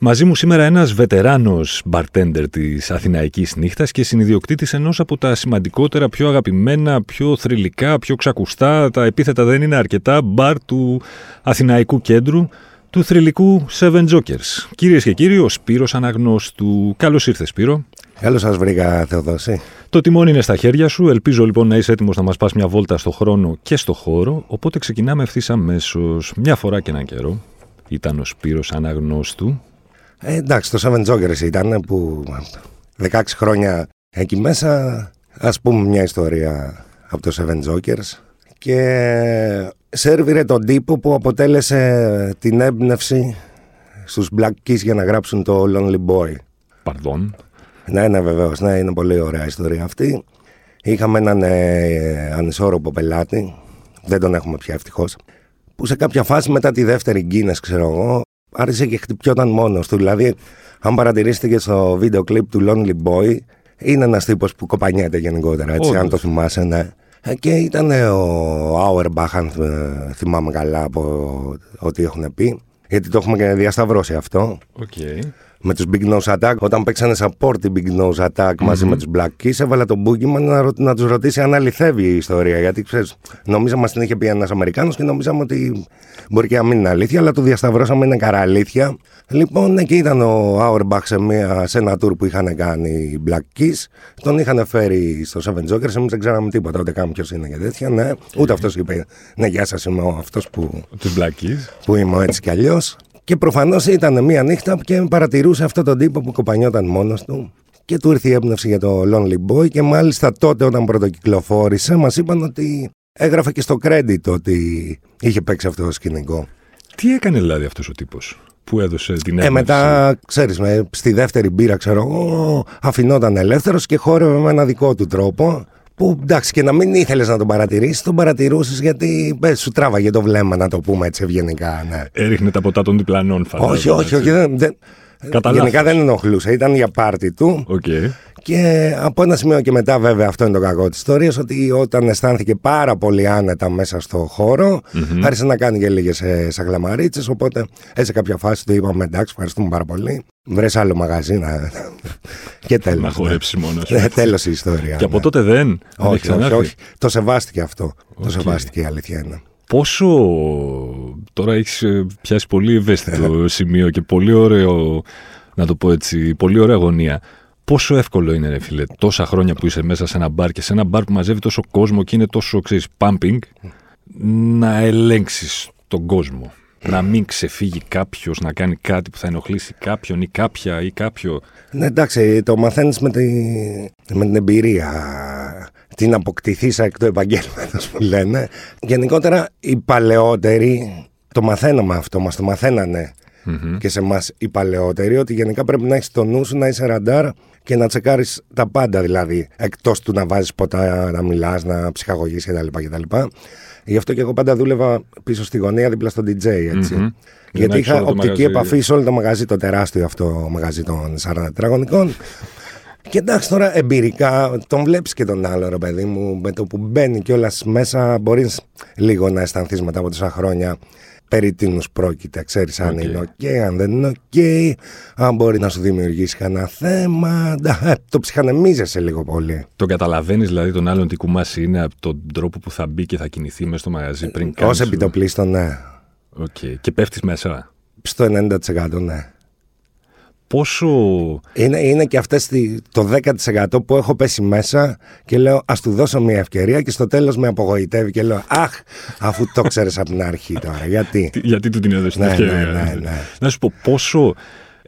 Μαζί μου σήμερα ένας βετεράνος bartender της Αθηναϊκής νύχτας και συνειδιοκτήτης ενός από τα σημαντικότερα, πιο αγαπημένα, πιο θρηλυκά, πιο ξακουστά, τα επίθετα δεν είναι αρκετά, μπαρ του Αθηναϊκού κέντρου, του θρηλυκού Seven Jokers. Κυρίες και κύριοι, ο Σπύρος Αναγνώστου. Καλώς ήρθες Σπύρο. Καλώς σας βρήκα Θεοδόση. Το τιμόνι είναι στα χέρια σου. Ελπίζω λοιπόν να είσαι έτοιμος να μας πας μια βόλτα στο χρόνο και στο χώρο. Οπότε ξεκινάμε ευθύς αμέσως. Μια φορά και έναν καιρό ήταν ο Σπύρος Αναγνώστου ε, εντάξει, το Seven Jokers ήταν που 16 χρόνια εκεί μέσα. Ας πούμε μια ιστορία από το Seven Jokers και σερβιρε τον τύπο που αποτέλεσε την έμπνευση στους Black Keys για να γράψουν το Lonely Boy. Παρδόν. Ναι, ναι, βεβαίως. Ναι, είναι πολύ ωραία ιστορία αυτή. Είχαμε έναν ε, ανισόρροπο πελάτη, δεν τον έχουμε πια ευτυχώς, που σε κάποια φάση μετά τη δεύτερη Guinness, ξέρω εγώ, άρχισε και χτυπιόταν μόνος του. Δηλαδή, αν παρατηρήσετε και στο βίντεο κλιπ του Lonely Boy, είναι ένας τύπος που κοπανιέται γενικότερα, έτσι, αν το θυμάσαι, ναι. Ε, και ήταν ο Auerbach, αν θυμάμαι καλά από ό,τι έχουν πει. Γιατί το έχουμε και διασταυρώσει αυτό. Okay με τους Big Nose Attack. Όταν παίξανε support οι Big Nose Attack mm-hmm. μαζί με τους Black Keys, έβαλα τον Boogeyman να, να τους ρωτήσει αν αληθεύει η ιστορία. Γιατί ξέρεις, νομίζαμε μα την είχε πει ένας Αμερικάνος και νομίζαμε ότι μπορεί και να μην είναι αλήθεια, αλλά το διασταυρώσαμε, είναι καρά αλήθεια. Λοιπόν, εκεί ήταν ο Auerbach σε, μια, σε ένα tour που είχαν κάνει οι Black Keys. Τον είχαν φέρει στο Seven Jokers. Εμείς δεν ξέραμε τίποτα, ούτε καν ποιος είναι και τέτοια. Ναι. Ούτε αυτός είπε, Ναι, γεια σας, είμαι αυτός που. Τους Black Keys. Που είμαι έτσι κι αλλιώς. Και προφανώς ήταν μία νύχτα και παρατηρούσε αυτόν τον τύπο που κοπανιόταν μόνος του. Και του ήρθε η έμπνευση για το Lonely Boy. Και μάλιστα τότε, όταν πρωτοκυκλοφόρησε, μας είπαν ότι έγραφε και στο credit ότι είχε παίξει αυτό το σκηνικό. Τι έκανε δηλαδή αυτός ο τύπος που έδωσε την έμπνευση. Ε, μετά, ξέρεις, στη δεύτερη μπύρα, ξέρω εγώ, αφινόταν ελεύθερος και χόρευε με ένα δικό του τρόπο. Που εντάξει και να μην ήθελες να τον παρατηρήσεις, τον παρατηρούσες γιατί πες, σου τράβαγε το βλέμμα, να το πούμε έτσι ευγενικά. Ναι. Έριχνε τα ποτά των διπλανών, φαντάζομαι. Όχι, όχι, όχι. Δεν, δεν, γενικά δεν ενοχλούσε. Ήταν για πάρτι του. Okay. Και από ένα σημείο και μετά, βέβαια, αυτό είναι το κακό της ιστορίας, ότι όταν αισθάνθηκε πάρα πολύ άνετα μέσα στο χώρο, mm-hmm. άρχισε να κάνει και λίγες σαγλαμαρίτσε. Οπότε, σε κάποια φάση του είπαμε εντάξει, ευχαριστούμε πάρα πολύ. Βρες άλλο μαγαζί να. και τέλος. Να χορέψει μόνος. Ναι, τέλος η ιστορία. Και από ναι. τότε δεν. Όχι, όχι, όχι. Το σεβάστηκε αυτό. Okay. Το σεβάστηκε η αλήθεια είναι. Πόσο. Τώρα έχεις ε, πιάσει πολύ ευαίσθητο σημείο και πολύ ωραίο. Να το πω έτσι, πολύ ωραία γωνία. Πόσο εύκολο είναι, ρε φίλε, τόσα χρόνια που είσαι μέσα σε ένα μπαρ και σε ένα μπαρ που μαζεύει τόσο κόσμο και είναι τόσο, ξέρεις, pumping, να ελέγξεις τον κόσμο. Να μην ξεφύγει κάποιος να κάνει κάτι που θα ενοχλήσει κάποιον ή κάποια ή κάποιο. Ναι, εντάξει, το μαθαίνεις με, τη... με την εμπειρία. Την αποκτηθεί εκ του επαγγέλματο που λένε. Γενικότερα, οι παλαιότεροι το μαθαίναμε αυτό, μας το μαθαίνανε και σε εμά οι παλαιότεροι, ότι γενικά πρέπει να έχεις το νου σου, να είσαι ραντάρ και να τσεκάρεις τα πάντα δηλαδή. Εκτός του να βάζεις ποτά, να μιλάς, να ψυχαγωγείς κτλ. Γι' αυτό και εγώ πάντα δούλευα πίσω στη γωνία δίπλα στο DJ, ετσι Γιατί είχα οπτική επαφή σε όλο το μαγαζί, το τεράστιο αυτό μαγαζί των 40 τετραγωνικών. Και εντάξει, τώρα εμπειρικά τον βλέπεις και τον άλλο, ρε παιδί μου, με το που μπαίνει κιόλας μέσα, μπορείς λίγο να αισθανθείς μετά από τόσα χρόνια περί τίνου πρόκειται. Ξέρεις αν okay. είναι OK, αν δεν είναι OK, αν μπορεί να σου δημιουργήσει κανένα θέμα. Ε, το ψυχανεμίζεσαι λίγο πολύ. Το καταλαβαίνεις δηλαδή τον άλλον τι κουμάς είναι από τον τρόπο που θα μπει και θα κινηθεί μέσα στο μαγαζί πριν κάνεις. Ω επιτοπλίστων, ναι. Okay. Και πέφτεις μέσα. Στο 90% ναι πόσο. Είναι, είναι και αυτές το 10% που έχω πέσει μέσα και λέω Α του δώσω μια ευκαιρία και στο τέλος με απογοητεύει και λέω Αχ, αφού το ξέρεις από την αρχή τώρα. Γιατί; Γιατί του την έδωσε την ναι, ευκαιρία; Ναι, ναι, ναι. Να σου πω πόσο.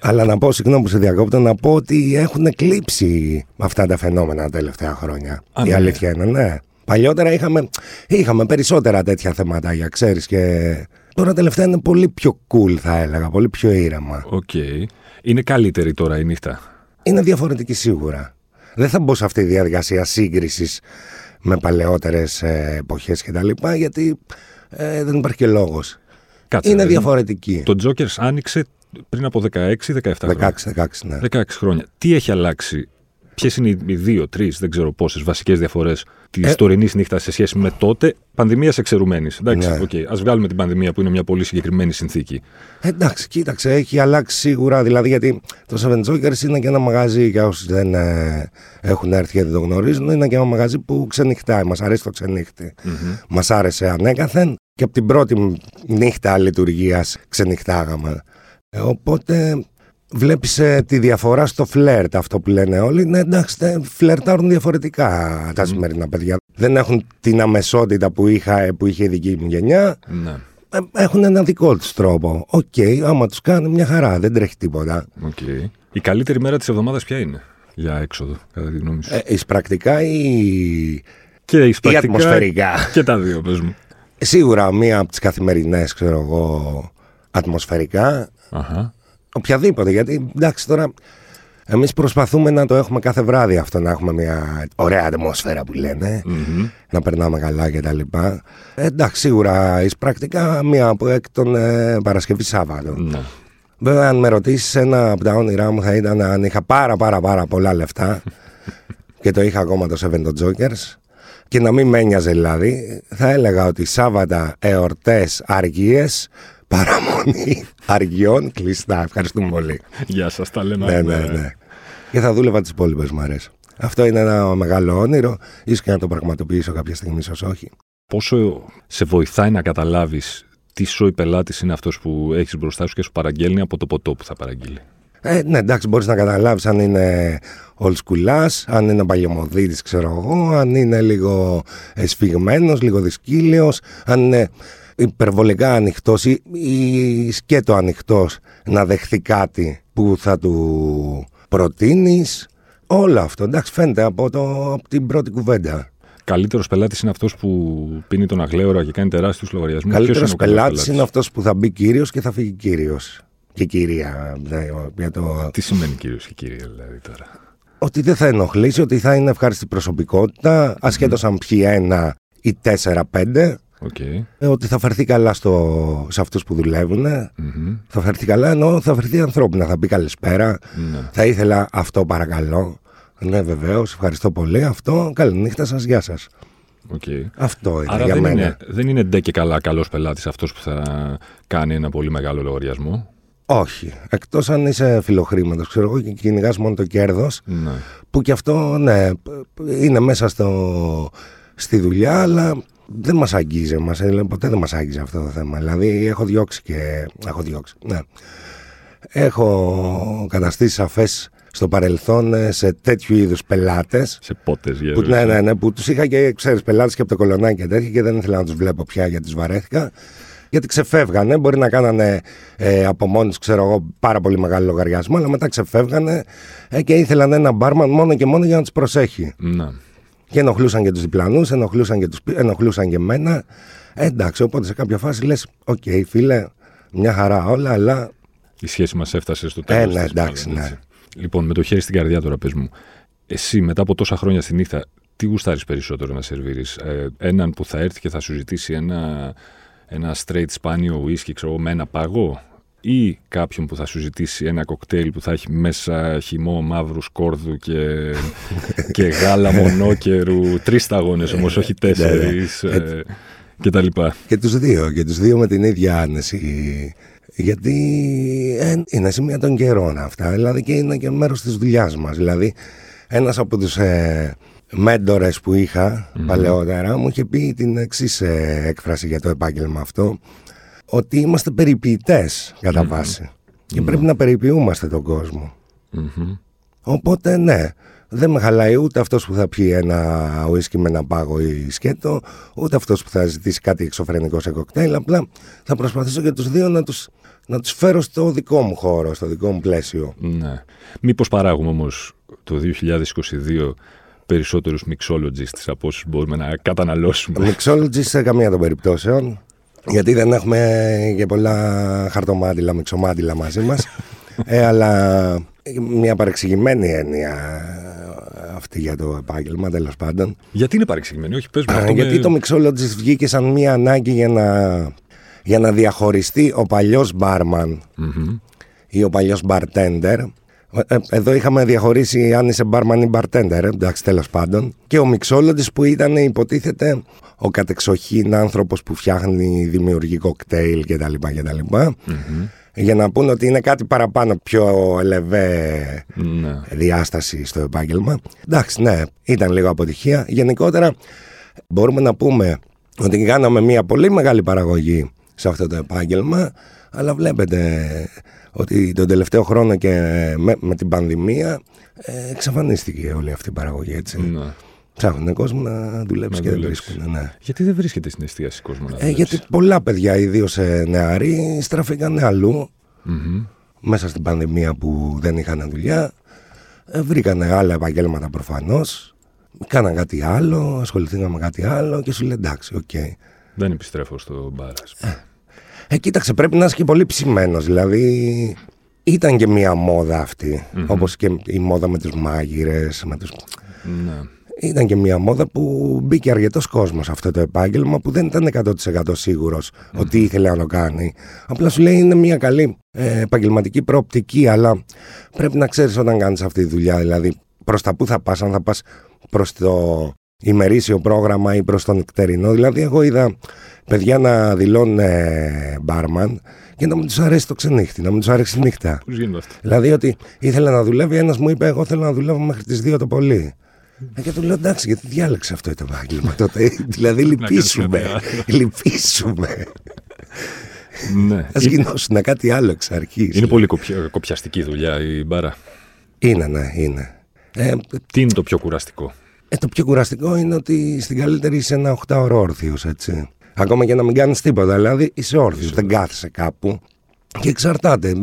Αλλά να πω, συγγνώμη που σε διακόπτω, να πω ότι έχουν εκλείψει αυτά τα φαινόμενα τα τελευταία χρόνια. Α, Η ναι. αλήθεια είναι, ναι. Παλιότερα είχαμε, είχαμε περισσότερα τέτοια θέματα για ξέρεις και τώρα τελευταία είναι πολύ πιο cool θα έλεγα, πολύ πιο ήρεμα. OK. Okay. Είναι καλύτερη τώρα η νύχτα; Είναι διαφορετική σίγουρα. Δεν θα μπω σε αυτή τη διαδικασία σύγκρισης με παλαιότερες ε, εποχές κτλ. Γιατί ε, δεν υπάρχει και λόγος. Κάτσε, Είναι ρε. διαφορετική. Το Jokers άνοιξε πριν από 16-17 χρόνια. 16-16, ναι. 16 χρόνια. Τι έχει αλλάξει, ποιες είναι οι δύο, τρεις, δεν ξέρω πόσες βασικές διαφορές της Ε, τωρινής νύχτας σε σχέση με τότε, πανδημίας εξαιρουμένης. Εντάξει, Ναι. οκ. Α βγάλουμε την πανδημία που είναι μια πολύ συγκεκριμένη συνθήκη. Εντάξει, κοίταξε, έχει αλλάξει σίγουρα. Δηλαδή, γιατί το Seven Jokers είναι και ένα μαγαζί για όσους δεν ε, έχουν έρθει και δεν το γνωρίζουν. Είναι και ένα μαγαζί που ξενυχτάει. Μας αρέσει το ξενύχτι. Μας άρεσε ανέκαθεν και από την πρώτη νύχτα λειτουργίας ξενυχτάγαμε. Ε, οπότε βλέπει τη διαφορά στο φλερτ, αυτό που λένε όλοι. Ναι, εντάξει, τε- φλερτάρουν διαφορετικά τα σημερινά παιδιά. Δεν έχουν την αμεσότητα που, είχα, που είχε η δική μου γενιά. Ναι. Ε, έχουν ένα δικό τους τρόπο. Οκ, άμα τους κάνει μια χαρά, δεν τρέχει τίποτα. Οκ. Η καλύτερη μέρα της εβδομάδας ποια είναι για έξοδο, κατά τη γνώμη σου; Ε, εισπρακτικά ή, και η ή ατμοσφαιρικά. Και τα δύο, πες μου. Σίγουρα μία από τις καθημερινές, ξέρω εγώ, ατμοσφαιρικά. Αχα. Οποιαδήποτε, γιατί εντάξει τώρα. Εμείς προσπαθούμε να το έχουμε κάθε βράδυ αυτό, να έχουμε μια ωραία ατμόσφαιρα που λένε, Μμμ. να περνάμε καλά κτλ. Ε, εντάξει, σίγουρα εισπρακτικά μία από εκ των ε, Παρασκευής Σάββατο. Ναι. Βέβαια, αν με ρωτήσεις, ένα από τα όνειρά μου θα ήταν αν είχα πάρα πάρα πάρα πολλά λεφτά και το είχα ακόμα το Seven the Jokers και να μην με ένοιαζε δηλαδή, θα έλεγα ότι Σάββατα, εορτές, αργίες, παραμονή αργιών κλειστά. Ευχαριστούμε πολύ. Γεια σας, τα λέμε. ναι, ναι, ναι. Και θα δούλευα τις υπόλοιπες μου αρέσει. Αυτό είναι ένα μεγάλο όνειρο. ίσως και να το πραγματοποιήσω κάποια στιγμή, ίσως όχι. Πόσο σε βοηθάει να καταλάβεις τι σοϊ πελάτης είναι αυτός που έχεις μπροστά σου και σου παραγγέλνει από το ποτό που θα παραγγείλει; Ε, ναι, εντάξει, μπορείς να καταλάβεις αν είναι old school, αν είναι παλιωμοδίτης, ξέρω εγώ, αν είναι λίγο εσφιγμένος, λίγο δυσκύλιος, αν είναι υπερβολικά ανοιχτός ή, ή σκέτο ανοιχτός να δεχθεί κάτι που θα του προτείνεις. Όλο αυτό, εντάξει, φαίνεται από, το, από την πρώτη κουβέντα. Καλύτερος πελάτης είναι αυτός που πίνει τον αγλέωρα και κάνει τεράστιους λογαριασμούς. Καλύτερος πελάτης είναι αυτός που θα μπει κύριος και θα φύγει κύριος. Και κυρία. ναι, για το... Τι σημαίνει κύριος και κύριε, δηλαδή τώρα; Ότι δεν θα ενοχλήσει, ότι θα είναι ευχάριστη προσωπικότητα, ασχέτως αν πιει ένα ή τέσσερα-πέντε. Οκ. ε, Ότι θα φερθεί καλά στο, σε αυτούς που δουλεύουν. Μμμ. Θα φερθεί καλά, ενώ θα φερθεί ανθρώπινα. Θα πει καλησπέρα. Ναι. Θα ήθελα αυτό, παρακαλώ. Ναι, βεβαίως, ευχαριστώ πολύ. Αυτό, καληνύχτα σας, γεια σας. Οκ. Αυτό είναι Άρα για δεν μένα. είναι, δεν είναι ντε και καλά καλός πελάτης αυτός που θα κάνει ένα πολύ μεγάλο λογαριασμό; Όχι. Εκτός αν είσαι φιλοχρήματος, ξέρω εγώ, και κυνηγάς μόνο το κέρδος. Ναι. Που κι αυτό, ναι, είναι μέσα στο, στη δουλειά, αλλά δεν μας αγγίζει μας, ε, ποτέ δεν μας άγγιζε αυτό το θέμα. Δηλαδή έχω διώξει και... Έχω διώξει, ναι. Έχω καταστήσει σαφές στο παρελθόν ε, σε τέτοιου είδους πελάτες Σε πότες που, γύρω. ναι, ναι, ναι, που τους είχα και ξέρεις πελάτες και από το κολονάκι και τέτοια και δεν ήθελα να τους βλέπω πια γιατί τους βαρέθηκα γιατί ξεφεύγανε, μπορεί να κάνανε ε, από μόνοι τους, ξέρω εγώ, πάρα πολύ μεγάλο λογαριασμό, αλλά μετά ξεφεύγανε ε, και ήθελαν ένα μπάρμαν μόνο και μόνο για να τους προσέχει. Ναι. Και ενοχλούσαν και τους διπλανούς, ενοχλούσαν και, τους, πι- ενοχλούσαν και εμένα. Ε, εντάξει, οπότε σε κάποια φάση λες: Οκ, φίλε, μια χαρά όλα, αλλά Η σχέση μας έφτασε στο τέλος. Ε, ναι, εντάξει, ναι. Λοιπόν, με το χέρι στην καρδιά τώρα, πες μου. Εσύ, μετά από τόσα χρόνια στη νύχτα, τι γουστάρεις περισσότερο να σερβίρεις, ε, Έναν που θα έρθει και θα σου ζητήσει ένα, ένα straight σπάνιο whisky, ξέρω εγώ, με ένα παγό, ή κάποιον που θα σου ζητήσει ένα κοκτέιλ που θα έχει μέσα χυμό μαύρου σκόρδου και, και γάλα μονόκερου, τρεις σταγόνες όμως, όχι τέσσερις. ε, και τα λοιπά. και τους δύο. Και τους δύο με την ίδια άνεση. Γιατί ε, είναι σημεία των καιρών αυτά. Δηλαδή και είναι και μέρος της δουλειάς μας. Δηλαδή, ένας από τους ε, μέντορες που είχα παλαιότερα μου είχε πει την εξής έκφραση για το επάγγελμα αυτό. Ότι είμαστε περιποιητές κατά βάση. Και πρέπει να περιποιούμαστε τον κόσμο. Μμμ. Οπότε ναι, δεν με χαλάει ούτε αυτός που θα πιει ένα ουίσκι με ένα πάγο ή σκέτο, ούτε αυτός που θα ζητήσει κάτι εξωφρενικό σε κοκτέιλ. Απλά θα προσπαθήσω και τους δύο να τους να τους φέρω στο δικό μου χώρο, στο δικό μου πλαίσιο. Ναι. Μήπως παράγουμε όμως το 2022 περισσότερους mixologists από όσους μπορούμε να καταναλώσουμε; Mixology σε καμία των περιπτώσεων, γιατί δεν έχουμε και πολλά χαρτομάτιλα, μιξομάτιλα μαζί μας. ε, αλλά μια παρεξηγημένη έννοια αυτή για το επάγγελμα, τέλος πάντων. Γιατί είναι παρεξηγημένη, όχι πες μου αυτό Γιατί με- το mixologist βγήκε σαν μια ανάγκη για να, για να διαχωριστεί ο παλιός μπάρμαν Μμμ. ή ο παλιός bartender. Ε, Εδώ είχαμε διαχωρίσει αν είσαι barman ή bartender, ε, εντάξει τέλος πάντων. Και ο mixologist που ήταν υποτίθεται ο κατεξοχήν άνθρωπος που φτιάχνει δημιουργικό κοκτέιλ κτλ. κτλ. Για να πούνε ότι είναι κάτι παραπάνω, πιο ελεβέ Ναι. διάσταση στο επάγγελμα. Εντάξει, ναι, ήταν λίγο αποτυχία. Γενικότερα μπορούμε να πούμε ότι κάναμε μια πολύ μεγάλη παραγωγή σε αυτό το επάγγελμα, αλλά βλέπετε ότι τον τελευταίο χρόνο και με, με την πανδημία ε, εξαφανίστηκε όλη αυτή η παραγωγή, έτσι. Ναι. Ψάχνουν κόσμο να δουλέψει Να και δεν δουλέψει. βρίσκουν. Ναι. Γιατί δεν βρίσκεται στην εστίαση κόσμο να Ε, δουλέψει; γιατί πολλά παιδιά, ιδίως νεαροί, στραφήκαν αλλού Μμμ. μέσα στην πανδημία που δεν είχαν δουλειά. Ε, βρήκανε άλλα επαγγέλματα προφανώς. Κάναν κάτι άλλο, ασχοληθήκαν με κάτι άλλο και σου λέει εντάξει, οκ. Δεν επιστρέφω στο μπαρ. Ας πούμε. Ε, κοίταξε, πρέπει να είσαι και πολύ ψημένος. Δηλαδή, ήταν και μία μόδα αυτή. Όπως και η μόδα με τους μάγειρες, με τους... Ναι. Ήταν και μία μόδα που μπήκε αρκετός κόσμος σε αυτό το επάγγελμα που δεν ήταν 100% σίγουρος ότι ήθελε να το κάνει. Απλά σου λέει είναι μία καλή ε, επαγγελματική προοπτική, αλλά πρέπει να ξέρεις όταν κάνεις αυτή τη δουλειά. Δηλαδή, προς τα πού θα πας, αν θα πας προς το ημερήσιο πρόγραμμα ή προς τον νυχτερινό. Δηλαδή, εγώ είδα παιδιά να δηλώνουν ε, μπάρμαν και να μην τους αρέσει το ξενύχτη, να μην τους αρέσει η νύχτα. Πώς γίνεται αυτό; Δηλαδή ότι ήθελε να δουλεύει, ένας μου είπε: Εγώ θέλω να δουλεύω μέχρι τις 2 το πολύ. Ε, και του λέω: Εντάξει, γιατί διάλεξε αυτό το επάγγελμα τότε. δηλαδή λυπήσουμε. κάτι λυπήσουμε. ναι. Α Είναι- γινώσουν κάτι άλλο εξ αρχής. Είναι πολύ κοπια- κοπιαστική δουλειά η μπάρα. Είναι, ναι, είναι. Ε, Τι είναι το πιο κουραστικό; ε, το πιο κουραστικό είναι ότι στην καλύτερη είσαι ένα 8ωρο όρθιος, έτσι. Ακόμα και να μην κάνεις τίποτα. Δηλαδή είσαι όρθιος, δεν κάθεσαι κάπου. Και εξαρτάται.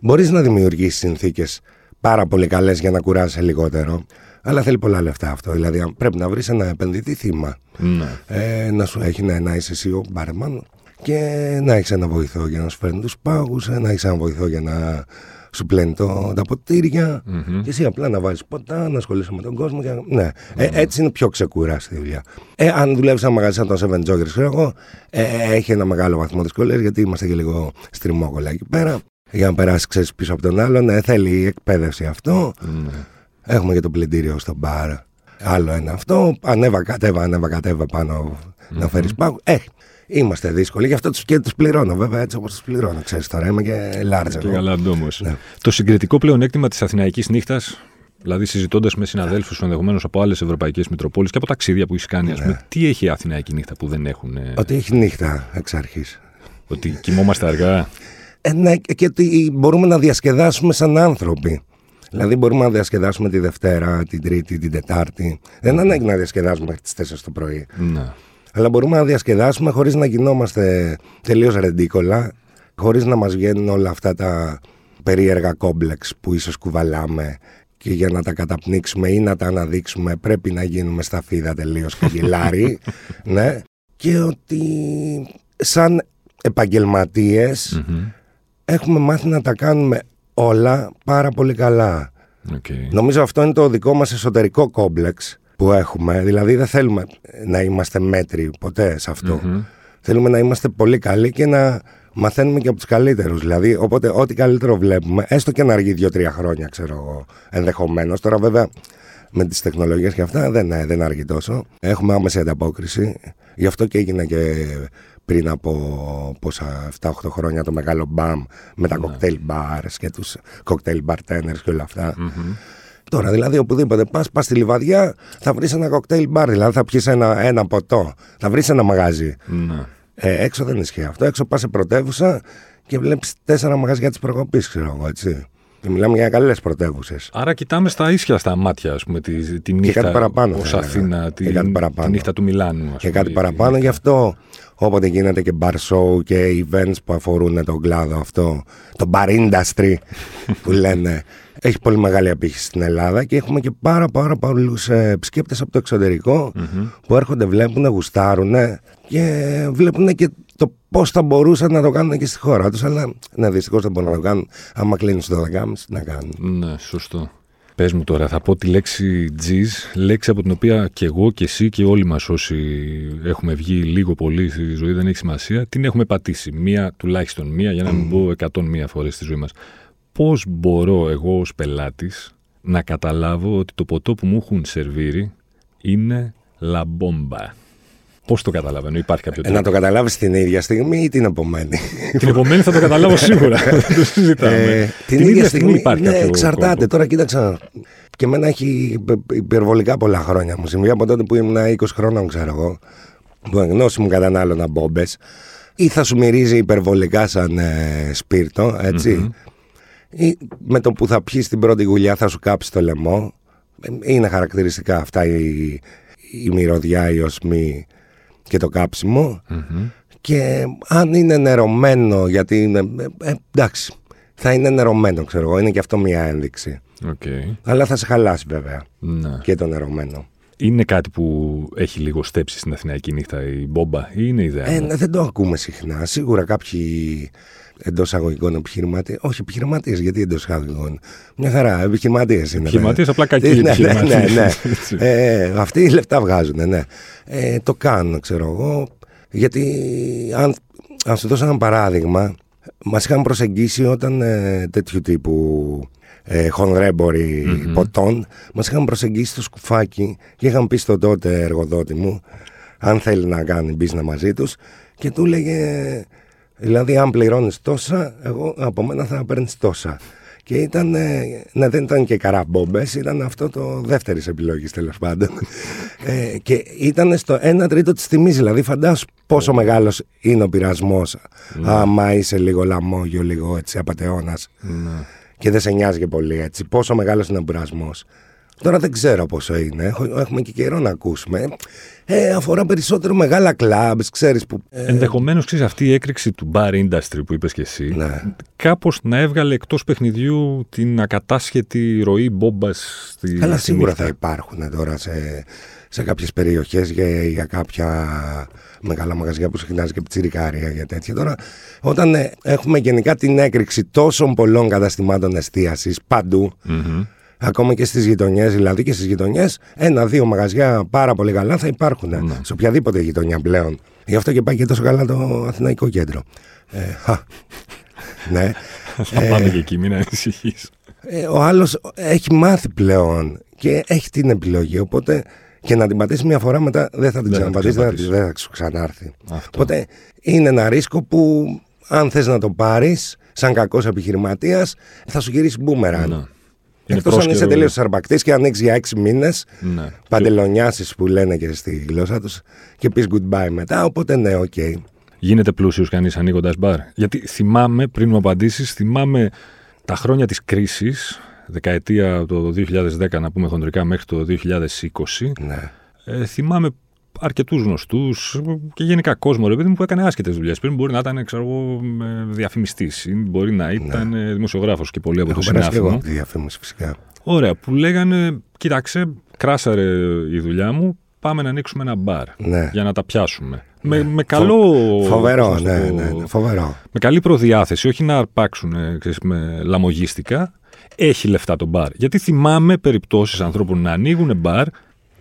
Μπορείς να δημιουργήσεις συνθήκες πάρα πολύ καλές για να κουράσει λιγότερο. Αλλά θέλει πολλά λεφτά αυτό. Δηλαδή αν πρέπει να βρεις ένα επενδυτή θύμα. Ναι. Ε, να σου έχει να, να είσαι εσύ ο μπάρμαν και να έχεις ένα βοηθό για να σου φέρνει τους πάγους, να έχεις ένα βοηθό για να σου πλένει το, τα ποτήρια. Και εσύ απλά να βάζεις ποτά, να ασχολείσαι με τον κόσμο. Και... Ναι. Ε, έτσι είναι πιο ξεκούραστη η δουλειά. Ε, αν δουλεύεις σε ένα μαγαζί σαν τον Seven Joggers, ξέρω εγώ, ε, έχει ένα μεγάλο βαθμό δυσκολίας γιατί είμαστε και λίγο στριμόκολα εκεί πέρα. Για να περάσεις, ξέρεις, πίσω από τον άλλον. Ε, θέλει εκπαίδευση αυτό. ναι. Έχουμε και το πλυντήριο στο μπαρ. Άλλο ένα αυτό. Ανέβα, κατέβα, ανέβα, κατέβα πάνω να φέρεις πάγου. Ε, είμαστε δύσκολοι. Γι' αυτό τους και τους πληρώνω, βέβαια, έτσι όπως τους πληρώνω. Ξέρεις τώρα, είμαι και large. Και εγώ. καλά ντόμο. Ναι. Το συγκριτικό πλεονέκτημα της Αθηναϊκής νύχτας, δηλαδή συζητώντας με συναδέλφους σου ενδεχομένως από άλλες ευρωπαϊκές Μητροπόλεις και από ταξίδια που έχεις κάνει, ας πούμε, τι έχει η Αθηναϊκή νύχτα που δεν έχουν. ε, Ότι έχει νύχτα εξ αρχής. ότι κοιμόμαστε αργά; Ε, ναι, και ότι μπορούμε να διασκεδάσουμε σαν άνθρωποι. Δηλαδή, μπορούμε να διασκεδάσουμε τη Δευτέρα, την Τρίτη, την Τετάρτη. Δεν ανάγκη να διασκεδάσουμε μέχρι τις 4 το πρωί. ναι. Αλλά μπορούμε να διασκεδάσουμε χωρίς να γινόμαστε τελείως ρεντίκολα, χωρίς να μας βγαίνουν όλα αυτά τα περίεργα κόμπλεξ που ίσως κουβαλάμε και για να τα καταπνίξουμε ή να τα αναδείξουμε πρέπει να γίνουμε σταφίδα τελείως κάγκελα ρε, ναι. Και ότι σαν επαγγελματίες Μμμ. έχουμε μάθει να τα κάνουμε όλα πάρα πολύ καλά. Οκ. Νομίζω αυτό είναι το δικό μας εσωτερικό κόμπλεξ που έχουμε. Δηλαδή δεν θέλουμε να είμαστε μέτριοι ποτέ σε αυτό. Μμμ. Θέλουμε να είμαστε πολύ καλοί και να μαθαίνουμε και από τους καλύτερους. Δηλαδή οπότε ό,τι καλύτερο βλέπουμε, έστω και να αργεί δύο-τρία χρόνια ξέρω εγώ ενδεχομένως. Τώρα βέβαια με τις τεχνολογίες και αυτά δεν, ναι, δεν αργεί τόσο. Έχουμε άμεση ανταπόκριση. Γι' αυτό και έγινε και πριν από πόσα 7-8 χρόνια το μεγάλο μπαμ με τα κοκτέιλ bars και τους κοκτέιλ bartenders και όλα αυτά. Μμμ. Τώρα δηλαδή οπουδήποτε πας, πας στη Λιβαδιά θα βρεις ένα κοκτέιλ μπαρ, δηλαδή θα πιεις ένα, ένα ποτό, θα βρεις ένα μαγάζι. Ναι. Ε, έξω δεν ισχύει αυτό, έξω πας σε πρωτεύουσα και βλέπεις τέσσερα μαγαζιά της προκοπής ξέρω εγώ έτσι. Και μιλάμε για καλές πρωτεύουσες. Άρα κοιτάμε στα ίσια στα μάτια, ας πούμε, τη, τη νύχτα κάτι παραπάνω, ως θα έλεγα. Αθήνα, Και τη, κάτι παραπάνω. τη νύχτα του Μιλάνου. ας Και πούμε, κάτι η- παραπάνω, γι' αυτό όποτε γίνεται και bar show και events που αφορούν τον κλάδο αυτό, το bar industry που λένε, έχει πολύ μεγάλη απήχηση στην Ελλάδα και έχουμε και πάρα πάρα πολλού επισκέπτες από το εξωτερικό που έρχονται, βλέπουν, γουστάρουν και βλέπουν και το πώς θα μπορούσαν να το κάνουν και στη χώρα τους. Αλλά ναι, δυστυχώς δεν μπορούν να το κάνουν. Άμα κλείνεις το 12.30, τι να κάνουν. Ναι, σωστό. Πες μου τώρα, θα πω τη λέξη G's, λέξη από την οποία και εγώ και εσύ και όλοι μας όσοι έχουμε βγει λίγο πολύ στη ζωή, δεν έχει σημασία, την έχουμε πατήσει. Μία, τουλάχιστον μία, για να μην πω 101 φορές στη ζωή μας. Πώς μπορώ εγώ ως πελάτης να καταλάβω ότι το ποτό που μου έχουν σερβίρει είναι λαμπόμπα. Πώς το καταλαβαίνω, υπάρχει κάποιο τρόπο. Να το καταλάβεις την ίδια στιγμή ή την επομένη; την επομένη θα το καταλάβω σίγουρα. το συζητάμε. Ε, την, την, ίδια στιγμή υπάρχει ναι, Εξαρτάται. Κόμπο. Τώρα κοίταξα. Και εμένα έχει υπερβολικά πολλά χρόνια μου συμβεί από τότε που ήμουν 20 χρόνια, ξέρω εγώ. Που γνώση μου κατανάλωνα μπόμπες. Ή θα σου μυρίζει υπερβολικά σαν ε, σπίρτο, έτσι. Mm-hmm. Ή με το που θα πιεις την πρώτη γουλιά θα σου κάψει το λαιμό. Είναι χαρακτηριστικά αυτά η, η μυρωδιά, η οσμή και το καψιμο Και αν είναι νερωμένο, γιατί είναι. Ε, εντάξει, θα είναι νερωμένο, ξέρω εγώ. Είναι και αυτό μια ένδειξη. Okay. Αλλά θα σε χαλάσει βέβαια. Να. Και το νερωμένο. Είναι κάτι που έχει λίγο στέψει στην Αθηναϊκή νύχτα η μπόμπα ή είναι ιδέα. Ε, ναι, δεν το ακούμε συχνά. Σίγουρα κάποιοι εντός αγωγικών επιχειρηματίες. Όχι επιχειρηματίες, γιατί εντός αγωγικών. Μια χαρά, επιχειρηματίες είναι. Επιχειρηματίες, απλά κακοί ναι, ναι, ναι, ναι. ε, αυτοί λεφτά βγάζουν, ναι. Ε, το κάνουν, ξέρω εγώ. Γιατί αν, αν σου δώσω ένα παράδειγμα, μας είχαν προσεγγίσει όταν ε, τέτοιου τύπου ε, χονδρέμποροι mm-hmm. ποτών, μας είχαν προσεγγίσει στο σκουφάκι και είχαν πει στον τότε εργοδότη μου, αν θέλει να κάνει μπίζνα μαζί τους, και του έλεγε Δηλαδή, αν πληρώνεις τόσα, εγώ από μένα θα παίρνεις τόσα. Και ήταν, ναι, δεν ήταν και καραμπόμπε, ήταν αυτό το δεύτερης επιλογής τέλος πάντων. ε, και ήταν στο 1 τρίτο της τιμής. Δηλαδή, φαντάσου πόσο μεγάλος είναι ο πειρασμός, ναι. άμα είσαι λίγο λαμόγιο, λίγο έτσι απαταιώνας. Ναι. Και δεν σε νοιάζει και πολύ έτσι. Πόσο μεγάλος είναι ο πειρασμός. Τώρα δεν ξέρω πόσο είναι. Έχουμε και καιρό να ακούσουμε. Ε, αφορά περισσότερο μεγάλα κλαμπ, ξέρεις που. Ε... Ενδεχομένως ξέρεις αυτή η έκρηξη του bar industry που είπες και εσύ. Ναι. Κάπως να έβγαλε εκτός παιχνιδιού την ακατάσχετη ροή μπόμπας στη. Καλά, σίγουρα θα υπάρχουν τώρα σε, σε κάποιες περιοχές για, για κάποια μεγάλα μαγαζιά που συχνάζει και πιτσιρικάρια για τέτοια. Τώρα, όταν ε, έχουμε γενικά την έκρηξη τόσων πολλών καταστημάτων εστίασης Ακόμα και στις γειτονιές, δηλαδή και στις γειτονιές, ένα-δύο μαγαζιά πάρα πολύ καλά θα υπάρχουν ναι. σε οποιαδήποτε γειτονιά πλέον. Γι' αυτό και πάει και τόσο καλά το Αθηναϊκό κέντρο. Ε, ναι. Θα πάμε ε, και εκεί, μην ανησυχείς. Ε, ο άλλος έχει μάθει πλέον και έχει την επιλογή. Οπότε και να την πατήσει μια φορά μετά δεν θα την ξαναπατήσει, δεν, δεν θα σου ξανάρθει. Αυτό. Οπότε είναι ένα ρίσκο που αν θες να το πάρεις σαν κακός επιχειρηματίας θα σου γυρίσει μπούμερανγκ. Ναι. Εκτός αν είσαι τελείως αρπαχτής και ανοίξεις για έξι μήνες, ναι. παντελονιάσεις που λένε και στη γλώσσα τους και πεις goodbye μετά. Οπότε ναι, OK. Okay. Γίνεται πλούσιος κανείς ανοίγοντας μπαρ. Γιατί θυμάμαι, πριν μου απαντήσεις, θυμάμαι τα χρόνια της κρίσης, δεκαετία το 2010 να πούμε χοντρικά μέχρι το 2020. Ναι. Ε, θυμάμαι αρκετούς γνωστούς και γενικά κόσμο ρε παιδί μου που έκανε άσχετες δουλειές. Πριν μπορεί να ήταν ξέρω, διαφημιστής ή μπορεί να ήταν ναι. δημοσιογράφος και πολλοί από τους συνάδελφου. Εγώ διαφήμιση φυσικά. Ωραία, που λέγανε, κοίταξε, κράσαρε η δουλειά μου, πάμε να ανοίξουμε ένα μπαρ ναι. για να τα πιάσουμε. Ναι. Με, με καλό. Φοβερό, ναι, ναι, ναι, φοβερό. Με καλή προδιάθεση, όχι να αρπάξουν με λαμογίστικα. Έχει λεφτά το μπαρ. Γιατί θυμάμαι περιπτώσεις ανθρώπων να ανοίγουν μπαρ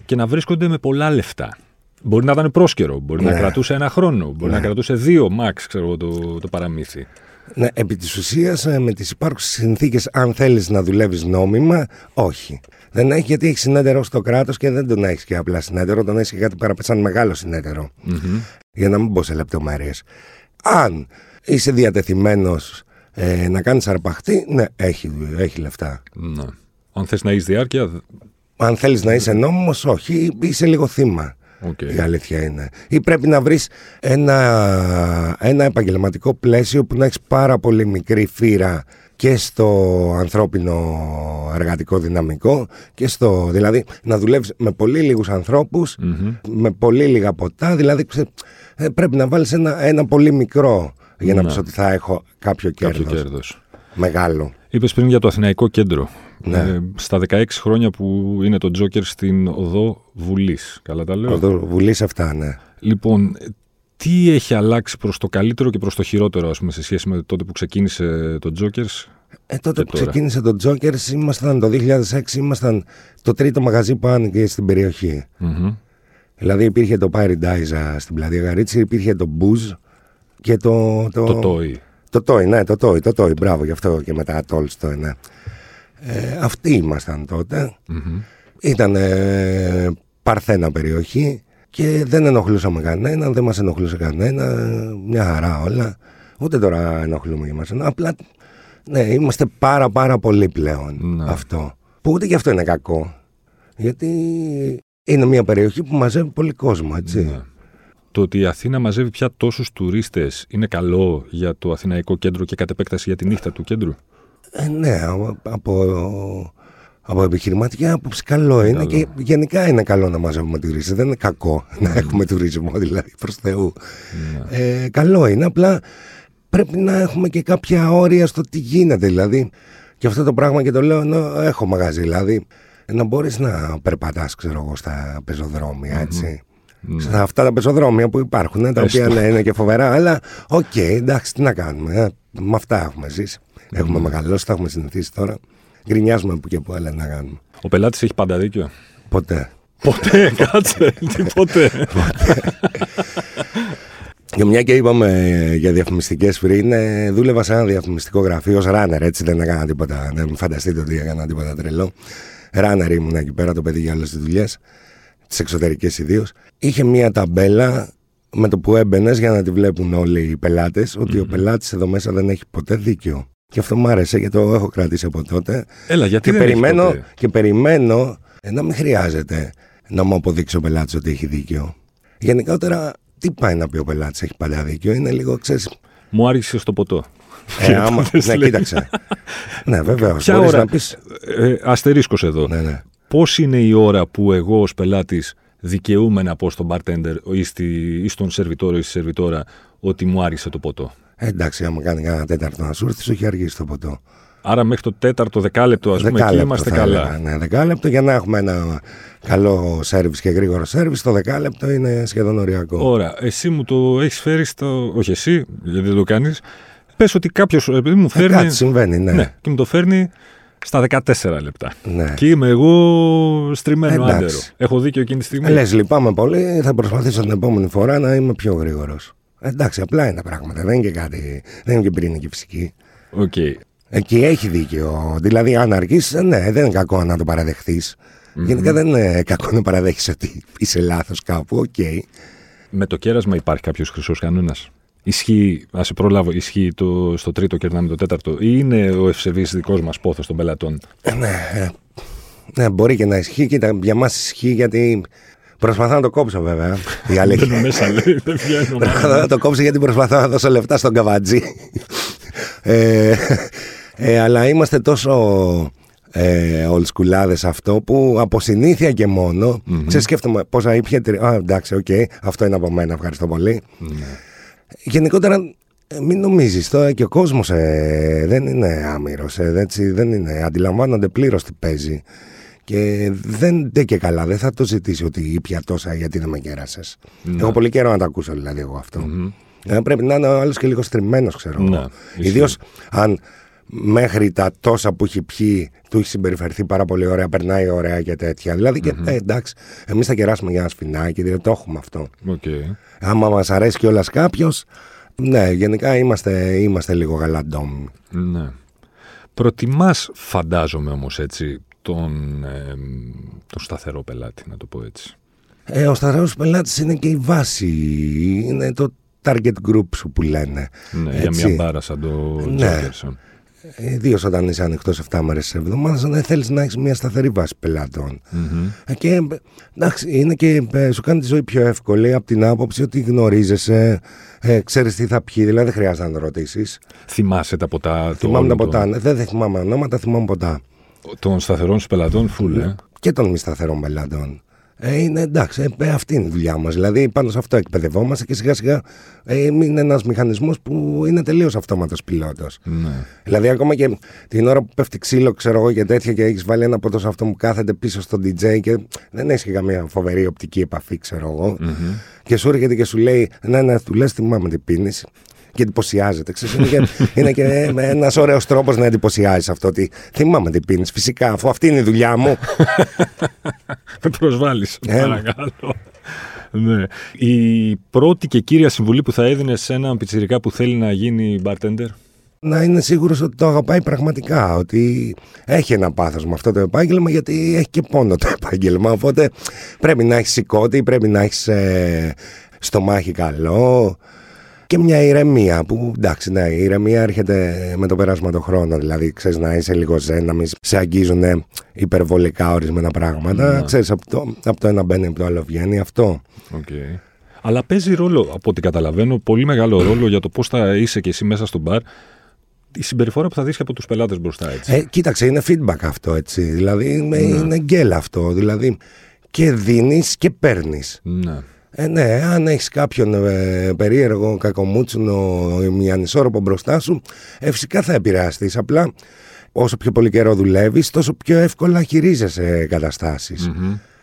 και να βρίσκονται με πολλά λεφτά. Μπορεί να ήταν πρόσκαιρο, μπορεί να ναι. κρατούσε ένα χρόνο, μπορεί να ναι. κρατούσε δύο max, ξέρω το, το παραμύθι. Ναι, επί της ουσίας, ε, με τις υπάρχουσες συνθήκες, αν θέλεις να δουλεύεις νόμιμα, όχι. Δεν έχει γιατί έχεις συνέτερο στο κράτος και δεν τον έχεις και απλά συνέτερο, τον έχει κάτι πέρα σαν μεγάλο Για να μην πω σε λεπτομέρειες. Αν είσαι διατεθειμένος ε, να κάνεις αρπαχτή, ναι, έχει, έχει λεφτά. Ναι. Αν θες να έχεις διάρκεια. Αν θέλεις να είσαι νόμιμος, όχι, είσαι λίγο θύμα. Okay. Η αλήθεια είναι. Ή πρέπει να βρεις ένα, ένα επαγγελματικό πλαίσιο που να έχεις πάρα πολύ μικρή φύρα και στο ανθρώπινο εργατικό δυναμικό και στο, δηλαδή να δουλεύεις με πολύ λίγους με πολύ λίγα ποτά, δηλαδή ε, πρέπει να βάλεις ένα, ένα πολύ μικρό για να, να. πεις ότι θα έχω κάποιο κέρδος. Κάποιο κέρδος. Μεγάλο. Είπες πριν για το Αθηναϊκό Κέντρο. Ναι. Ε, στα 16 χρόνια που είναι το Τζόκερ στην οδό Βουλής. Καλά τα λέω. Οδό Βουλής αυτά, ναι. Λοιπόν, τι έχει αλλάξει προς το καλύτερο και προς το χειρότερο, ας πούμε, σε σχέση με τότε που ξεκίνησε το Τζόκερ Ε, τότε Και που τώρα; ξεκίνησε το Jokers ήμασταν το 2006, ήμασταν το τρίτο μαγαζί που άνοιγε στην περιοχή. Μμμ. Δηλαδή υπήρχε το Paradise α, στην πλατεία Γαρίτσι, υπήρχε το Booze και το... Το, Το Toy. Το Toy, ναι, το Toy, το Toy, μπράβο, γι' αυτό και μετά Tolstoy, ναι. Ε, αυτοί ήμασταν τότε. Μμμ. Ήταν ε, παρθένα περιοχή και δεν ενοχλούσαμε κανένα, δεν μας ενοχλούσε κανένα, μια χαρά όλα. Ούτε τώρα ενοχλούμε και μας. Απλά, ναι, είμαστε πάρα πάρα πολύ πλέον Ναι. αυτό. Που ούτε και αυτό είναι κακό. Γιατί είναι μια περιοχή που μαζεύει πολύ κόσμο, έτσι. Ναι. Το ότι η Αθήνα μαζεύει πια τόσους τουρίστες είναι καλό για το Αθηναϊκό κέντρο και κατ' επέκταση για τη νύχτα του κέντρου; Ε, ναι, από, από, από επιχειρηματική άποψη καλό είναι Καλό. και γενικά είναι καλό να μαζεύουμε τουρίστες. Δεν είναι κακό να έχουμε τουρισμό, δηλαδή, προς Θεού. Ναι. Ε, καλό είναι, απλά πρέπει να έχουμε και κάποια όρια στο τι γίνεται, δηλαδή. Και αυτό το πράγμα και το λέω ενώ έχω μαγαζί, δηλαδή. Να μπορείς να περπατάς, ξέρω εγώ, στα πεζοδρόμια, έτσι. Στα αυτά τα πεζοδρόμια που υπάρχουν, ε, τα οποία Έστω. ναι, είναι και φοβερά, αλλά οκ, εντάξει, τι να κάνουμε. ε, με αυτά έχουμε ζήσει. Έχουμε μεγαλώσει, τα έχουμε συνηθίσει τώρα. Γκρινιάζουμε που και που, αλλά τι να κάνουμε. Ο πελάτης έχει πάντα δίκιο. Ποτέ. Ποτέ, κάτσε, τι ποτέ. Και μια και είπαμε ε, για διαφημιστικές πριν, ε, δούλευα σε ένα διαφημιστικό γραφείο ως runner, έτσι δεν έκανα τίποτα. Δεν φανταστείτε ότι έκανα τίποτα τρελό. Runner ήμουν εκεί πέρα το παιδί για όλες τις δουλειές, τις εξωτερικές ιδίως. Είχε μια ταμπέλα με το που έμπαινες για να τη βλέπουν όλοι οι πελάτες, ότι ο πελάτης εδώ μέσα δεν έχει ποτέ δίκιο. Και αυτό μου άρεσε γιατί το έχω κρατήσει από τότε. Έλα, γιατί Και δεν έχεις περιμένω, ποτέ; και περιμένω ε, να μην χρειάζεται να μου αποδείξει ο πελάτης ότι έχει δίκιο. Γενικότερα, τι πάει να πει ο πελάτης έχει πάντα δίκιο, είναι λίγο, ξέρει. Μου άργησε στο ποτό. Ε, άμα, τότε ναι, λέει. κοίταξε. ναι, βεβαίω. Ποια Μπορείς ώρα. να πει. Ε, αστερίσκος εδώ. Ναι, ναι. Πώς είναι η ώρα που εγώ ως πελάτης δικαιούμαι να πω στον bartender ή, στη, ή στον σερβιτόρο ή στη σερβιτόρα ότι μου άργησε το ποτό; Ε, εντάξει, άμα κάνει κανένα τέταρτο να σου έρθει, σου έχει αργήσει το ποτό. Άρα μέχρι το τέταρτο δεκάλεπτο, ας πούμε, εκεί Δεκάλεπτο είμαστε θα καλά. έλεγα, Ναι, δεκάλεπτο για να έχουμε ένα καλό σερβις και γρήγορο σερβις. Το δεκάλεπτο είναι σχεδόν οριακό. Ωραία. Εσύ μου το έχεις φέρει στο. Όχι εσύ, γιατί δεν το κάνεις. Πες ότι κάποιος επειδή μου Ε, φέρνει. κάτι συμβαίνει, ναι. ναι, και μου το φέρνει στα 14 λεπτά. ναι. Και είμαι εγώ στριμμένο Εντάξει. άντερο. Έχω δίκιο εκείνη τη στιγμή; Λες, λυπάμαι πολύ, θα προσπαθήσω την επόμενη φορά να είμαι πιο γρήγορος. Εντάξει, απλά είναι τα πράγματα. Δεν είναι και κάτι. Δεν είναι και πυρηνική φυσική. Οκ. Εκεί έχει δίκιο. Δηλαδή, αν αργήσει, ναι, δεν είναι κακό να το παραδεχθεί Γενικά δεν είναι κακό να παραδέχεις ότι είσαι λάθος κάπου. Οκ. Με το κέρασμα υπάρχει κάποιος χρυσός κανόνας; Ισχύει, ας σε προλάβω, ισχύει το, στο τρίτο κερνάμε το τέταρτο, ή είναι ο ευσεβής δικός μας πόθος των πελατών; Ε, ναι, ε, ναι, μπορεί και να ισχύει. Κοίτα, για μας ισχύει γιατί. Προσπαθώ να το κόψω βέβαια. Η αλήθεια. Μπαίνω μέσα, λέει, δεν βγαίνω. Προσπαθώ να το κόψω γιατί προσπαθώ να δώσω λεφτά στον καβατζί. ε, ε, αλλά είμαστε τόσο ε, old αυτό που από συνήθεια και μόνο ξέρεις, σκέφτομαι πόσα ήπια. τρι- Α, εντάξει, οκ, αυτό είναι από μένα. Ευχαριστώ πολύ. Γενικότερα, ε, μην νομίζεις τώρα και ο κόσμος ε, δεν είναι άμοιρος, ε, έτσι, δεν είναι, αντιλαμβάνονται πλήρως τι παίζει. Και δεν ντε και καλά, δεν θα το ζητήσει ότι ήπια τόσα γιατί δεν με κέρασες. Έχω πολύ καιρό να το ακούσω δηλαδή εγώ αυτό. Ε, πρέπει να είναι ο άλλος και λίγο στριμμένος ξέρω Ναι, εγώ. ισχύει. Ιδίως αν μέχρι τα τόσα που έχει πιει του έχει συμπεριφερθεί πάρα πολύ ωραία, περνάει ωραία και τέτοια. Δηλαδή και ε, εντάξει, εμείς θα κεράσουμε για ένα σφινάκι, δηλαδή το έχουμε αυτό. Οκ. Άμα μας αρέσει κιόλας κάποιος, ναι, γενικά είμαστε, είμαστε λίγο γαλαντόμοι. Ναι. Προτιμάς, φαντάζομαι όμως έτσι, τον, ε, τον σταθερό πελάτη, να το πω έτσι. Ε, ο σταθερός πελάτης είναι και η βάση, είναι το target group σου που λένε. Ναι, για Έτσι. μια μπάρα σαν το Ναι. Jokers. Ιδίως όταν είσαι ανοιχτός 7 μέρες της εβδομάδας, δεν θέλεις να έχεις μια σταθερή βάση πελατών. Ε, Και ε, εντάξει, είναι και ε, σου κάνει τη ζωή πιο εύκολη από την άποψη ότι γνωρίζεσαι, ε, ξέρεις τι θα πιει, δηλαδή δεν χρειάζεται να το ρωτήσεις. Θυμάσαι τα ποτά το Θυμάμαι όλο τα το- ποτά. ναι, Δεν, δεν θυμάμαι ονόματα, θυμάμαι ποτά. Των σταθερών σου πελατών, φουλ, Ναι. ε. Και των μη σταθερών πελατών. Ε, είναι εντάξει, ε, ε, αυτή είναι η δουλειά μας. Δηλαδή πάνω σε αυτό εκπαιδευόμαστε και σιγά σιγά ε, είναι ένας μηχανισμός που είναι τελείως αυτόματος πιλότος. Ναι. Δηλαδή, ακόμα και την ώρα που πέφτει ξύλο, ξέρω εγώ και τέτοια, και έχεις βάλει ένα ποτό σε αυτό που κάθεται πίσω στο DJ και δεν έχεις και καμία φοβερή οπτική επαφή, ξέρω εγώ. Και σου έρχεται και σου λέει, Ναι, ναι, του λες, θυμάμαι τι πίνεις. Και εντυπωσιάζεται. Ξέρεις, είναι και, είναι και ένας ωραίος τρόπος να εντυπωσιάζεις αυτό. Ότι θυμάμαι τι πίνεις. Φυσικά, αφού αυτή είναι η δουλειά μου. Με προσβάλλεις. Παρακαλώ. Ναι. Η πρώτη και κύρια συμβουλή που θα έδινε σε έναν πιτσιρικά που θέλει να γίνει bartender; Να είναι σίγουρος ότι το αγαπάει πραγματικά. Ότι έχει ένα πάθος με αυτό το επάγγελμα, γιατί έχει και πόνο το επάγγελμα. Οπότε πρέπει να έχεις σηκώτη, πρέπει να έχεις ε, στομάχι καλό και μια ηρεμία που εντάξει, ναι, η ηρεμία έρχεται με το πέρασμα του χρόνου. Δηλαδή, ξέρεις να είσαι λίγο ζεν, να μην σε αγγίζουν υπερβολικά ορισμένα πράγματα. Ναι. Ξέρεις από το, από το ένα μπαίνει, από το άλλο βγαίνει αυτό. Okay. Αλλά παίζει ρόλο, από ό,τι καταλαβαίνω, πολύ μεγάλο ρόλο για το πώς θα είσαι και εσύ μέσα στο μπαρ. Η συμπεριφορά που θα δεις από τους πελάτες μπροστά, έτσι. Ε, κοίταξε, είναι feedback αυτό, έτσι. Δηλαδή, ναι. είναι γκέλ αυτό. Δηλαδή, και δίνεις και παίρνεις. Ναι. Ε, ναι, αν έχεις κάποιον ε, περίεργο, κακομούτσινο ή ανισόρροπο μπροστά σου, ε, φυσικά θα επηρεαστείς. Απλά όσο πιο πολύ καιρό δουλεύεις, τόσο πιο εύκολα χειρίζεσαι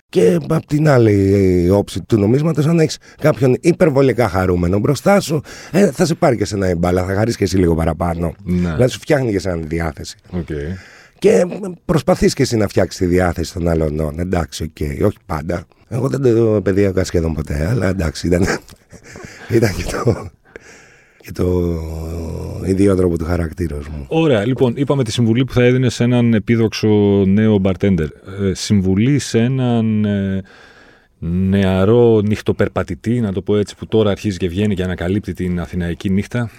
Και από την άλλη όψη του νομίσματος, αν έχεις κάποιον υπερβολικά χαρούμενο μπροστά σου, ε, θα σε πάρει και σε ένα μπάλα, θα χαρίσεις και εσύ λίγο παραπάνω. Ναι. Δηλαδή σου φτιάχνει και σε ένα διάθεση. Okay. Και προσπαθείς και εσύ να φτιάξεις τη διάθεση των άλλων. Εντάξει, okay, όχι πάντα. Εγώ δεν το παιδίακα σχεδόν ποτέ, αλλά εντάξει, ήταν, ήταν και το, και το ιδιότροπο του χαρακτήρα μου. Ωραία, λοιπόν, είπαμε τη συμβουλή που θα έδινες σε έναν επίδοξο νέο μπαρτέντερ. Ε, συμβουλή σε έναν ε, νεαρό νυχτοπερπατητή, να το πω έτσι, που τώρα αρχίζει και βγαίνει και ανακαλύπτει την Αθηναϊκή νύχτα.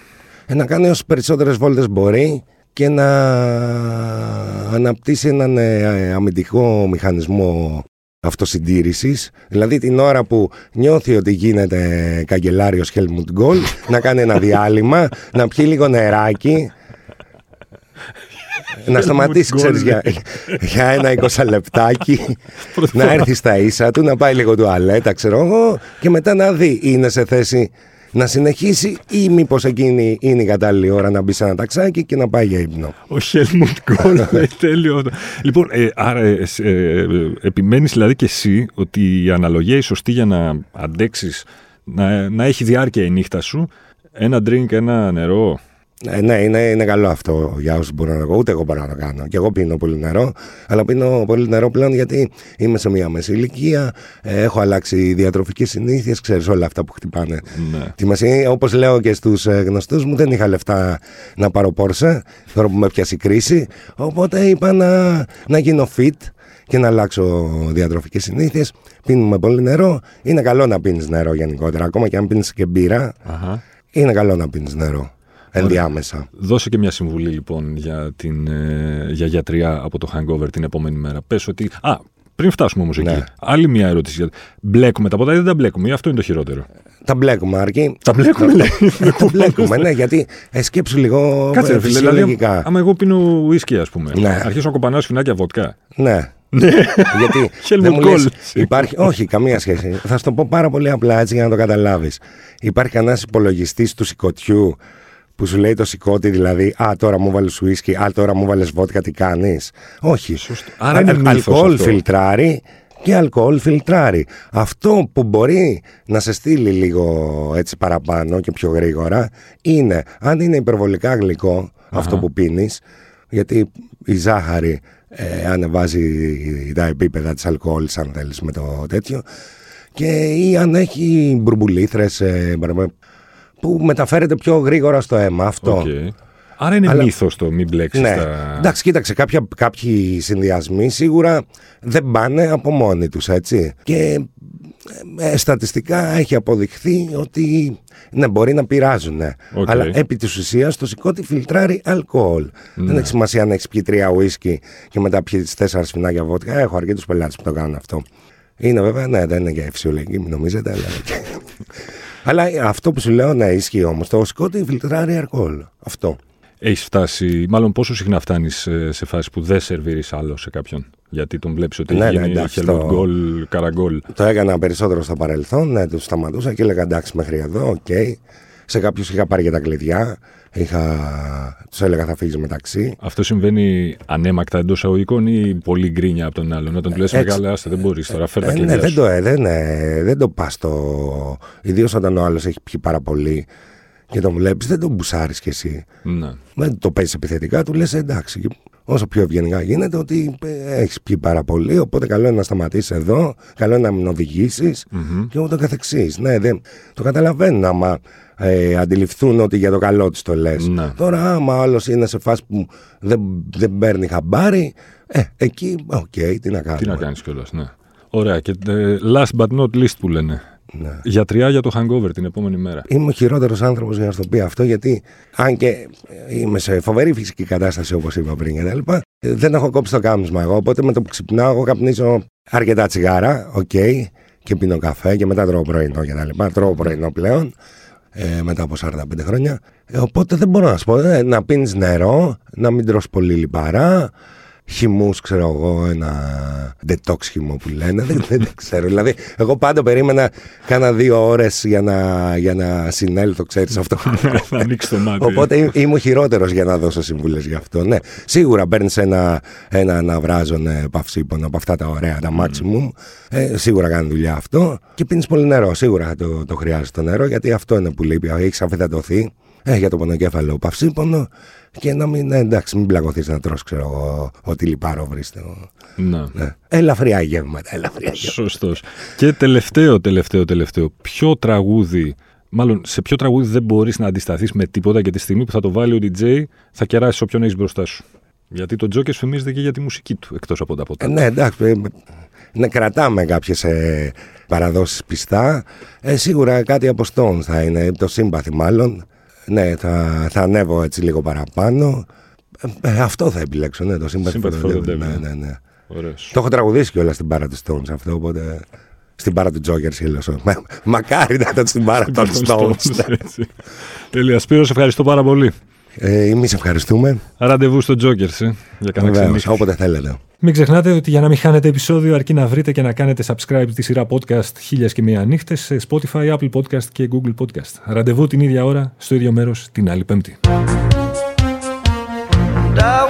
Ε, να κάνει όσο περισσότερες βόλτες μπορεί και να αναπτύσσει έναν ε, αμυντικό μηχανισμό αυτοσυντήρησης, δηλαδή την ώρα που νιώθει ότι γίνεται καγκελάριος Helmut Γκολ, να κάνει ένα διάλειμμα, να πιει λίγο νεράκι, να σταματήσει, ξέρεις, για, για ένα 20 λεπτάκι, να έρθει στα ίσα του, να πάει λίγο τουαλέτα, ξέρω εγώ, και μετά να δει είναι σε θέση να συνεχίσει ή μήπως εκείνη είναι η κατάλληλη ώρα να μπει σε ένα ταξάκι και να πάει για ύπνο. Ο Χέλμουντ Κόλ λέει τέλειο. Λοιπόν, ε, άρα ε, ε, επιμένεις δηλαδή και εσύ ότι η αναλογία είναι σωστή για να αντέξεις να, να έχει διάρκεια η νύχτα σου. Ένα drink, ένα νερό, ε, ναι, είναι, είναι καλό αυτό για όσους μπορούν να το Ούτε εγώ μπορώ να το κάνω. Και εγώ πίνω πολύ νερό, αλλά πίνω πολύ νερό πλέον γιατί είμαι σε μια μέση ηλικία. Ε, έχω αλλάξει διατροφικές συνήθειες, ξέρεις όλα αυτά που χτυπάνε ναι. τη μέση. Όπως λέω και στους ε, γνωστούς μου, δεν είχα λεφτά να πάρω πόρσε, τώρα που με πιάσει κρίση. Οπότε είπα να, να γίνω fit και να αλλάξω διατροφικές συνήθειες. Πίνουμε πολύ νερό. Είναι καλό να πίνεις νερό γενικότερα. Ακόμα και αν πίνεις και μπύρα, είναι καλό να πίνεις νερό ενδιάμεσα. Δώσε και μια συμβουλή λοιπόν για, την, ε, για γιατριά από το hangover την επόμενη μέρα. Πες ότι... Α, πριν φτάσουμε όμως ναι. εκεί. Άλλη μια ερώτηση. Μπλέκουμε τα ποτά ή δεν τα μπλέκουμε, αυτό είναι το χειρότερο; Τα μπλέκουμε, αρκεί. Τα μπλέκουμε, λέει. τα μπλέκουμε, ναι, γιατί ε, σκέψου λίγο Κάτσε, δηλαδή, άμα εγώ πίνω ουίσκι, ας πούμε. Ναι. Αρχίσω να κοπανάω σφινάκια βότκα. Ναι. Ναι. Γιατί δεν μου λες, υπάρχει, όχι, καμία σχέση. Θα σου το πω πάρα πολύ απλά έτσι για να το καταλάβεις. Υπάρχει κανένα υπολογιστής του σηκωτιού που σου λέει το σηκώτη δηλαδή «Α, τώρα μου βάλεις ουίσκι, α, τώρα μου βάλεις βότκα, τι κάνεις». Όχι. Σωστό. Άρα είναι αλκοόλ φιλτράρει και αλκοόλ φιλτράρει. Αυτό που μπορεί να σε στείλει λίγο έτσι παραπάνω και πιο γρήγορα είναι αν είναι υπερβολικά αυτό που πίνεις, γιατί η ζάχαρη ε, ανεβάζει τα επίπεδα της αλκοόλ αν θέλεις με το τέτοιο και ή αν έχει μπουρμπουλήθρες, ε, που μεταφέρεται πιο γρήγορα στο αίμα. Αυτό. Okay. Άρα είναι Αλλά... μύθο το μην μπλέξεις. Ναι. Τα... Εντάξει, κοίταξε, κάποια, κάποιοι συνδυασμοί σίγουρα δεν πάνε από μόνοι τους, έτσι. Και ε, στατιστικά έχει αποδειχθεί ότι ναι, μπορεί να πειράζουν. Okay. Αλλά επί της ουσίας το σηκώτη φιλτράρει αλκοόλ. Ναι. Δεν έχει σημασία αν έχεις πιει τρία ουίσκι και μετά πιει τέσσερα σφινάκια βότκα. Έχω αρκετούς πελάτες που το κάνουν αυτό. Είναι βέβαια, ναι, δεν είναι για φυσιολογική, μην νομίζετε. Αλλά... Αλλά αυτό που σου λέω, ναι, ισχύει όμως. Το συκώτι φιλτράρει αλκοόλ. Αυτό. Έχεις φτάσει, μάλλον πόσο συχνά φτάνεις ε, σε φάση που δεν σερβίρεις άλλο σε κάποιον; Γιατί τον βλέπεις ότι ναι, έχει ναι, γίνει Χέλμουτ Κολ, καρακόλ. Το έκανα περισσότερο στο παρελθόν, ναι, τους σταματούσα και έλεγα εντάξει μέχρι εδώ, OK. Okay. Σε κάποιους είχα πάρει και τα κλειδιά. Είχα... Τους έλεγα θα φύγεις μεταξύ. Αυτό συμβαίνει αναίμακτα εντός αγωγικών ή πολύ γκρίνια από τον άλλον; Όταν του λες μεγάλε, άστα δεν μπορείς τώρα, φέρ τα ε, ναι, δεν το, ε, δεν, ε, δεν το πας το. Ιδίως όταν ο άλλος έχει πιει πάρα πολύ και τον βλέπεις, δεν τον μπουσάρεις κι εσύ. Ναι. Δεν το παίζεις επιθετικά, του λες εντάξει. Όσο πιο ευγενικά γίνεται, ότι έχεις πιει πάρα πολύ, οπότε καλό είναι να σταματήσεις εδώ, καλό είναι να μην οδηγήσεις Μμμ. και ούτω καθεξής. Ναι, δεν, το καταλαβαίνουν άμα ε, αντιληφθούν ότι για το καλό της το λες. Ναι. Τώρα, άμα άλλος είναι σε φάση που δεν, δεν παίρνει χαμπάρι, ε, εκεί, οκ, τι να κάνουμε. Τι να κάνεις κιόλας, ναι. Ωραία. Και ε, last but not least που λένε. Ναι. Γιατριά για το hangover την επόμενη μέρα. Είμαι ο χειρότερος άνθρωπος για να σου το πει αυτό, γιατί αν και είμαι σε φοβερή φυσική κατάσταση όπως είπα πριν και τα λοιπά, ε, δεν έχω κόψει το κάπνισμα εγώ. Οπότε με το που ξυπνάω, εγώ καπνίζω αρκετά τσιγάρα, οκ, και πίνω καφέ και μετά τρώω πρωινό και τα λοιπά. Τρώω πρωινό πλέον. Ε, μετά από 45 χρόνια. Ε, οπότε δεν μπορώ να σου πω. ε, να πίνεις νερό, να μην τρως πολύ λιπαρά, χυμούς, ξέρω εγώ, ένα detox χυμό που λένε. δεν, δεν, δεν ξέρω. Δηλαδή, εγώ πάντα περίμενα κάνα δύο ώρες για να, για να συνέλθω, ξέρεις αυτό. Θα ανοίξει το μάτι. Οπότε είμαι- είμαι ο χειρότερος για να δώσω συμβουλές γι' αυτό. Ναι, σίγουρα παίρνει ένα, ένα αναβράζον ε, παυσίπονο από αυτά τα ωραία, τα maximum. Ε, σίγουρα κάνει δουλειά αυτό. Και πίνεις πολύ νερό. Σίγουρα το, το χρειάζεται το νερό γιατί αυτό είναι που λείπει. Έχεις αφιδατωθεί ε, για το πονοκέφαλο παυσίπονο και να μην, ε, εντάξει, μην πλακωθεί να τρως, ξέρω εγώ, ό,τι λιπάρο βρίσκεται. Ναι. Ναι. Ελαφριά γεύματα, ελαφριά γεύματα. Σωστός. Και τελευταίο, τελευταίο, τελευταίο. Ποιο τραγούδι, μάλλον σε ποιο τραγούδι δεν μπορείς να αντισταθείς με τίποτα και τη στιγμή που θα το βάλει ο DJ θα κεράσει όποιον έχεις μπροστά σου. Γιατί το Τζόκερ φημίζεται και για τη μουσική του, εκτός από τα ποτά. Ε, ναι, εντάξει. ε, Ναι, κρατάμε κάποιες ε, παραδόσεις πιστά. Ε, σίγουρα κάτι από Stones θα είναι, το σύμπαθη μάλλον. Ναι, θα, θα ανέβω έτσι λίγο παραπάνω. Ε, ε, αυτό θα επιλέξω, ναι, το σύμπαθη Sympathy for the Devil, Devil. Ναι, ναι, ναι. Ωραίος. Το έχω τραγουδήσει κιόλας στην πάρα του Stones αυτό, οπότε. Στην πάρα του Joker σύλλοσο. Μα, μακάρι να ήταν στην πάρα των Stones. ναι. έτσι. Τέλεια. Σπύρο, σε ευχαριστώ πάρα πολύ. Ε, Εμείς ευχαριστούμε. Ραντεβού στο Τζόκερ, ε, για κανένα Βεβαίως, ξενύχτη. όποτε θέλετε. Μην ξεχνάτε ότι για να μην χάνετε επεισόδιο αρκεί να βρείτε και να κάνετε subscribe τη σειρά podcast χίλιας και μία νύχτες σε Spotify, Apple Podcast και Google Podcast. Ραντεβού την ίδια ώρα, στο ίδιο μέρος, την άλλη πέμπτη. And I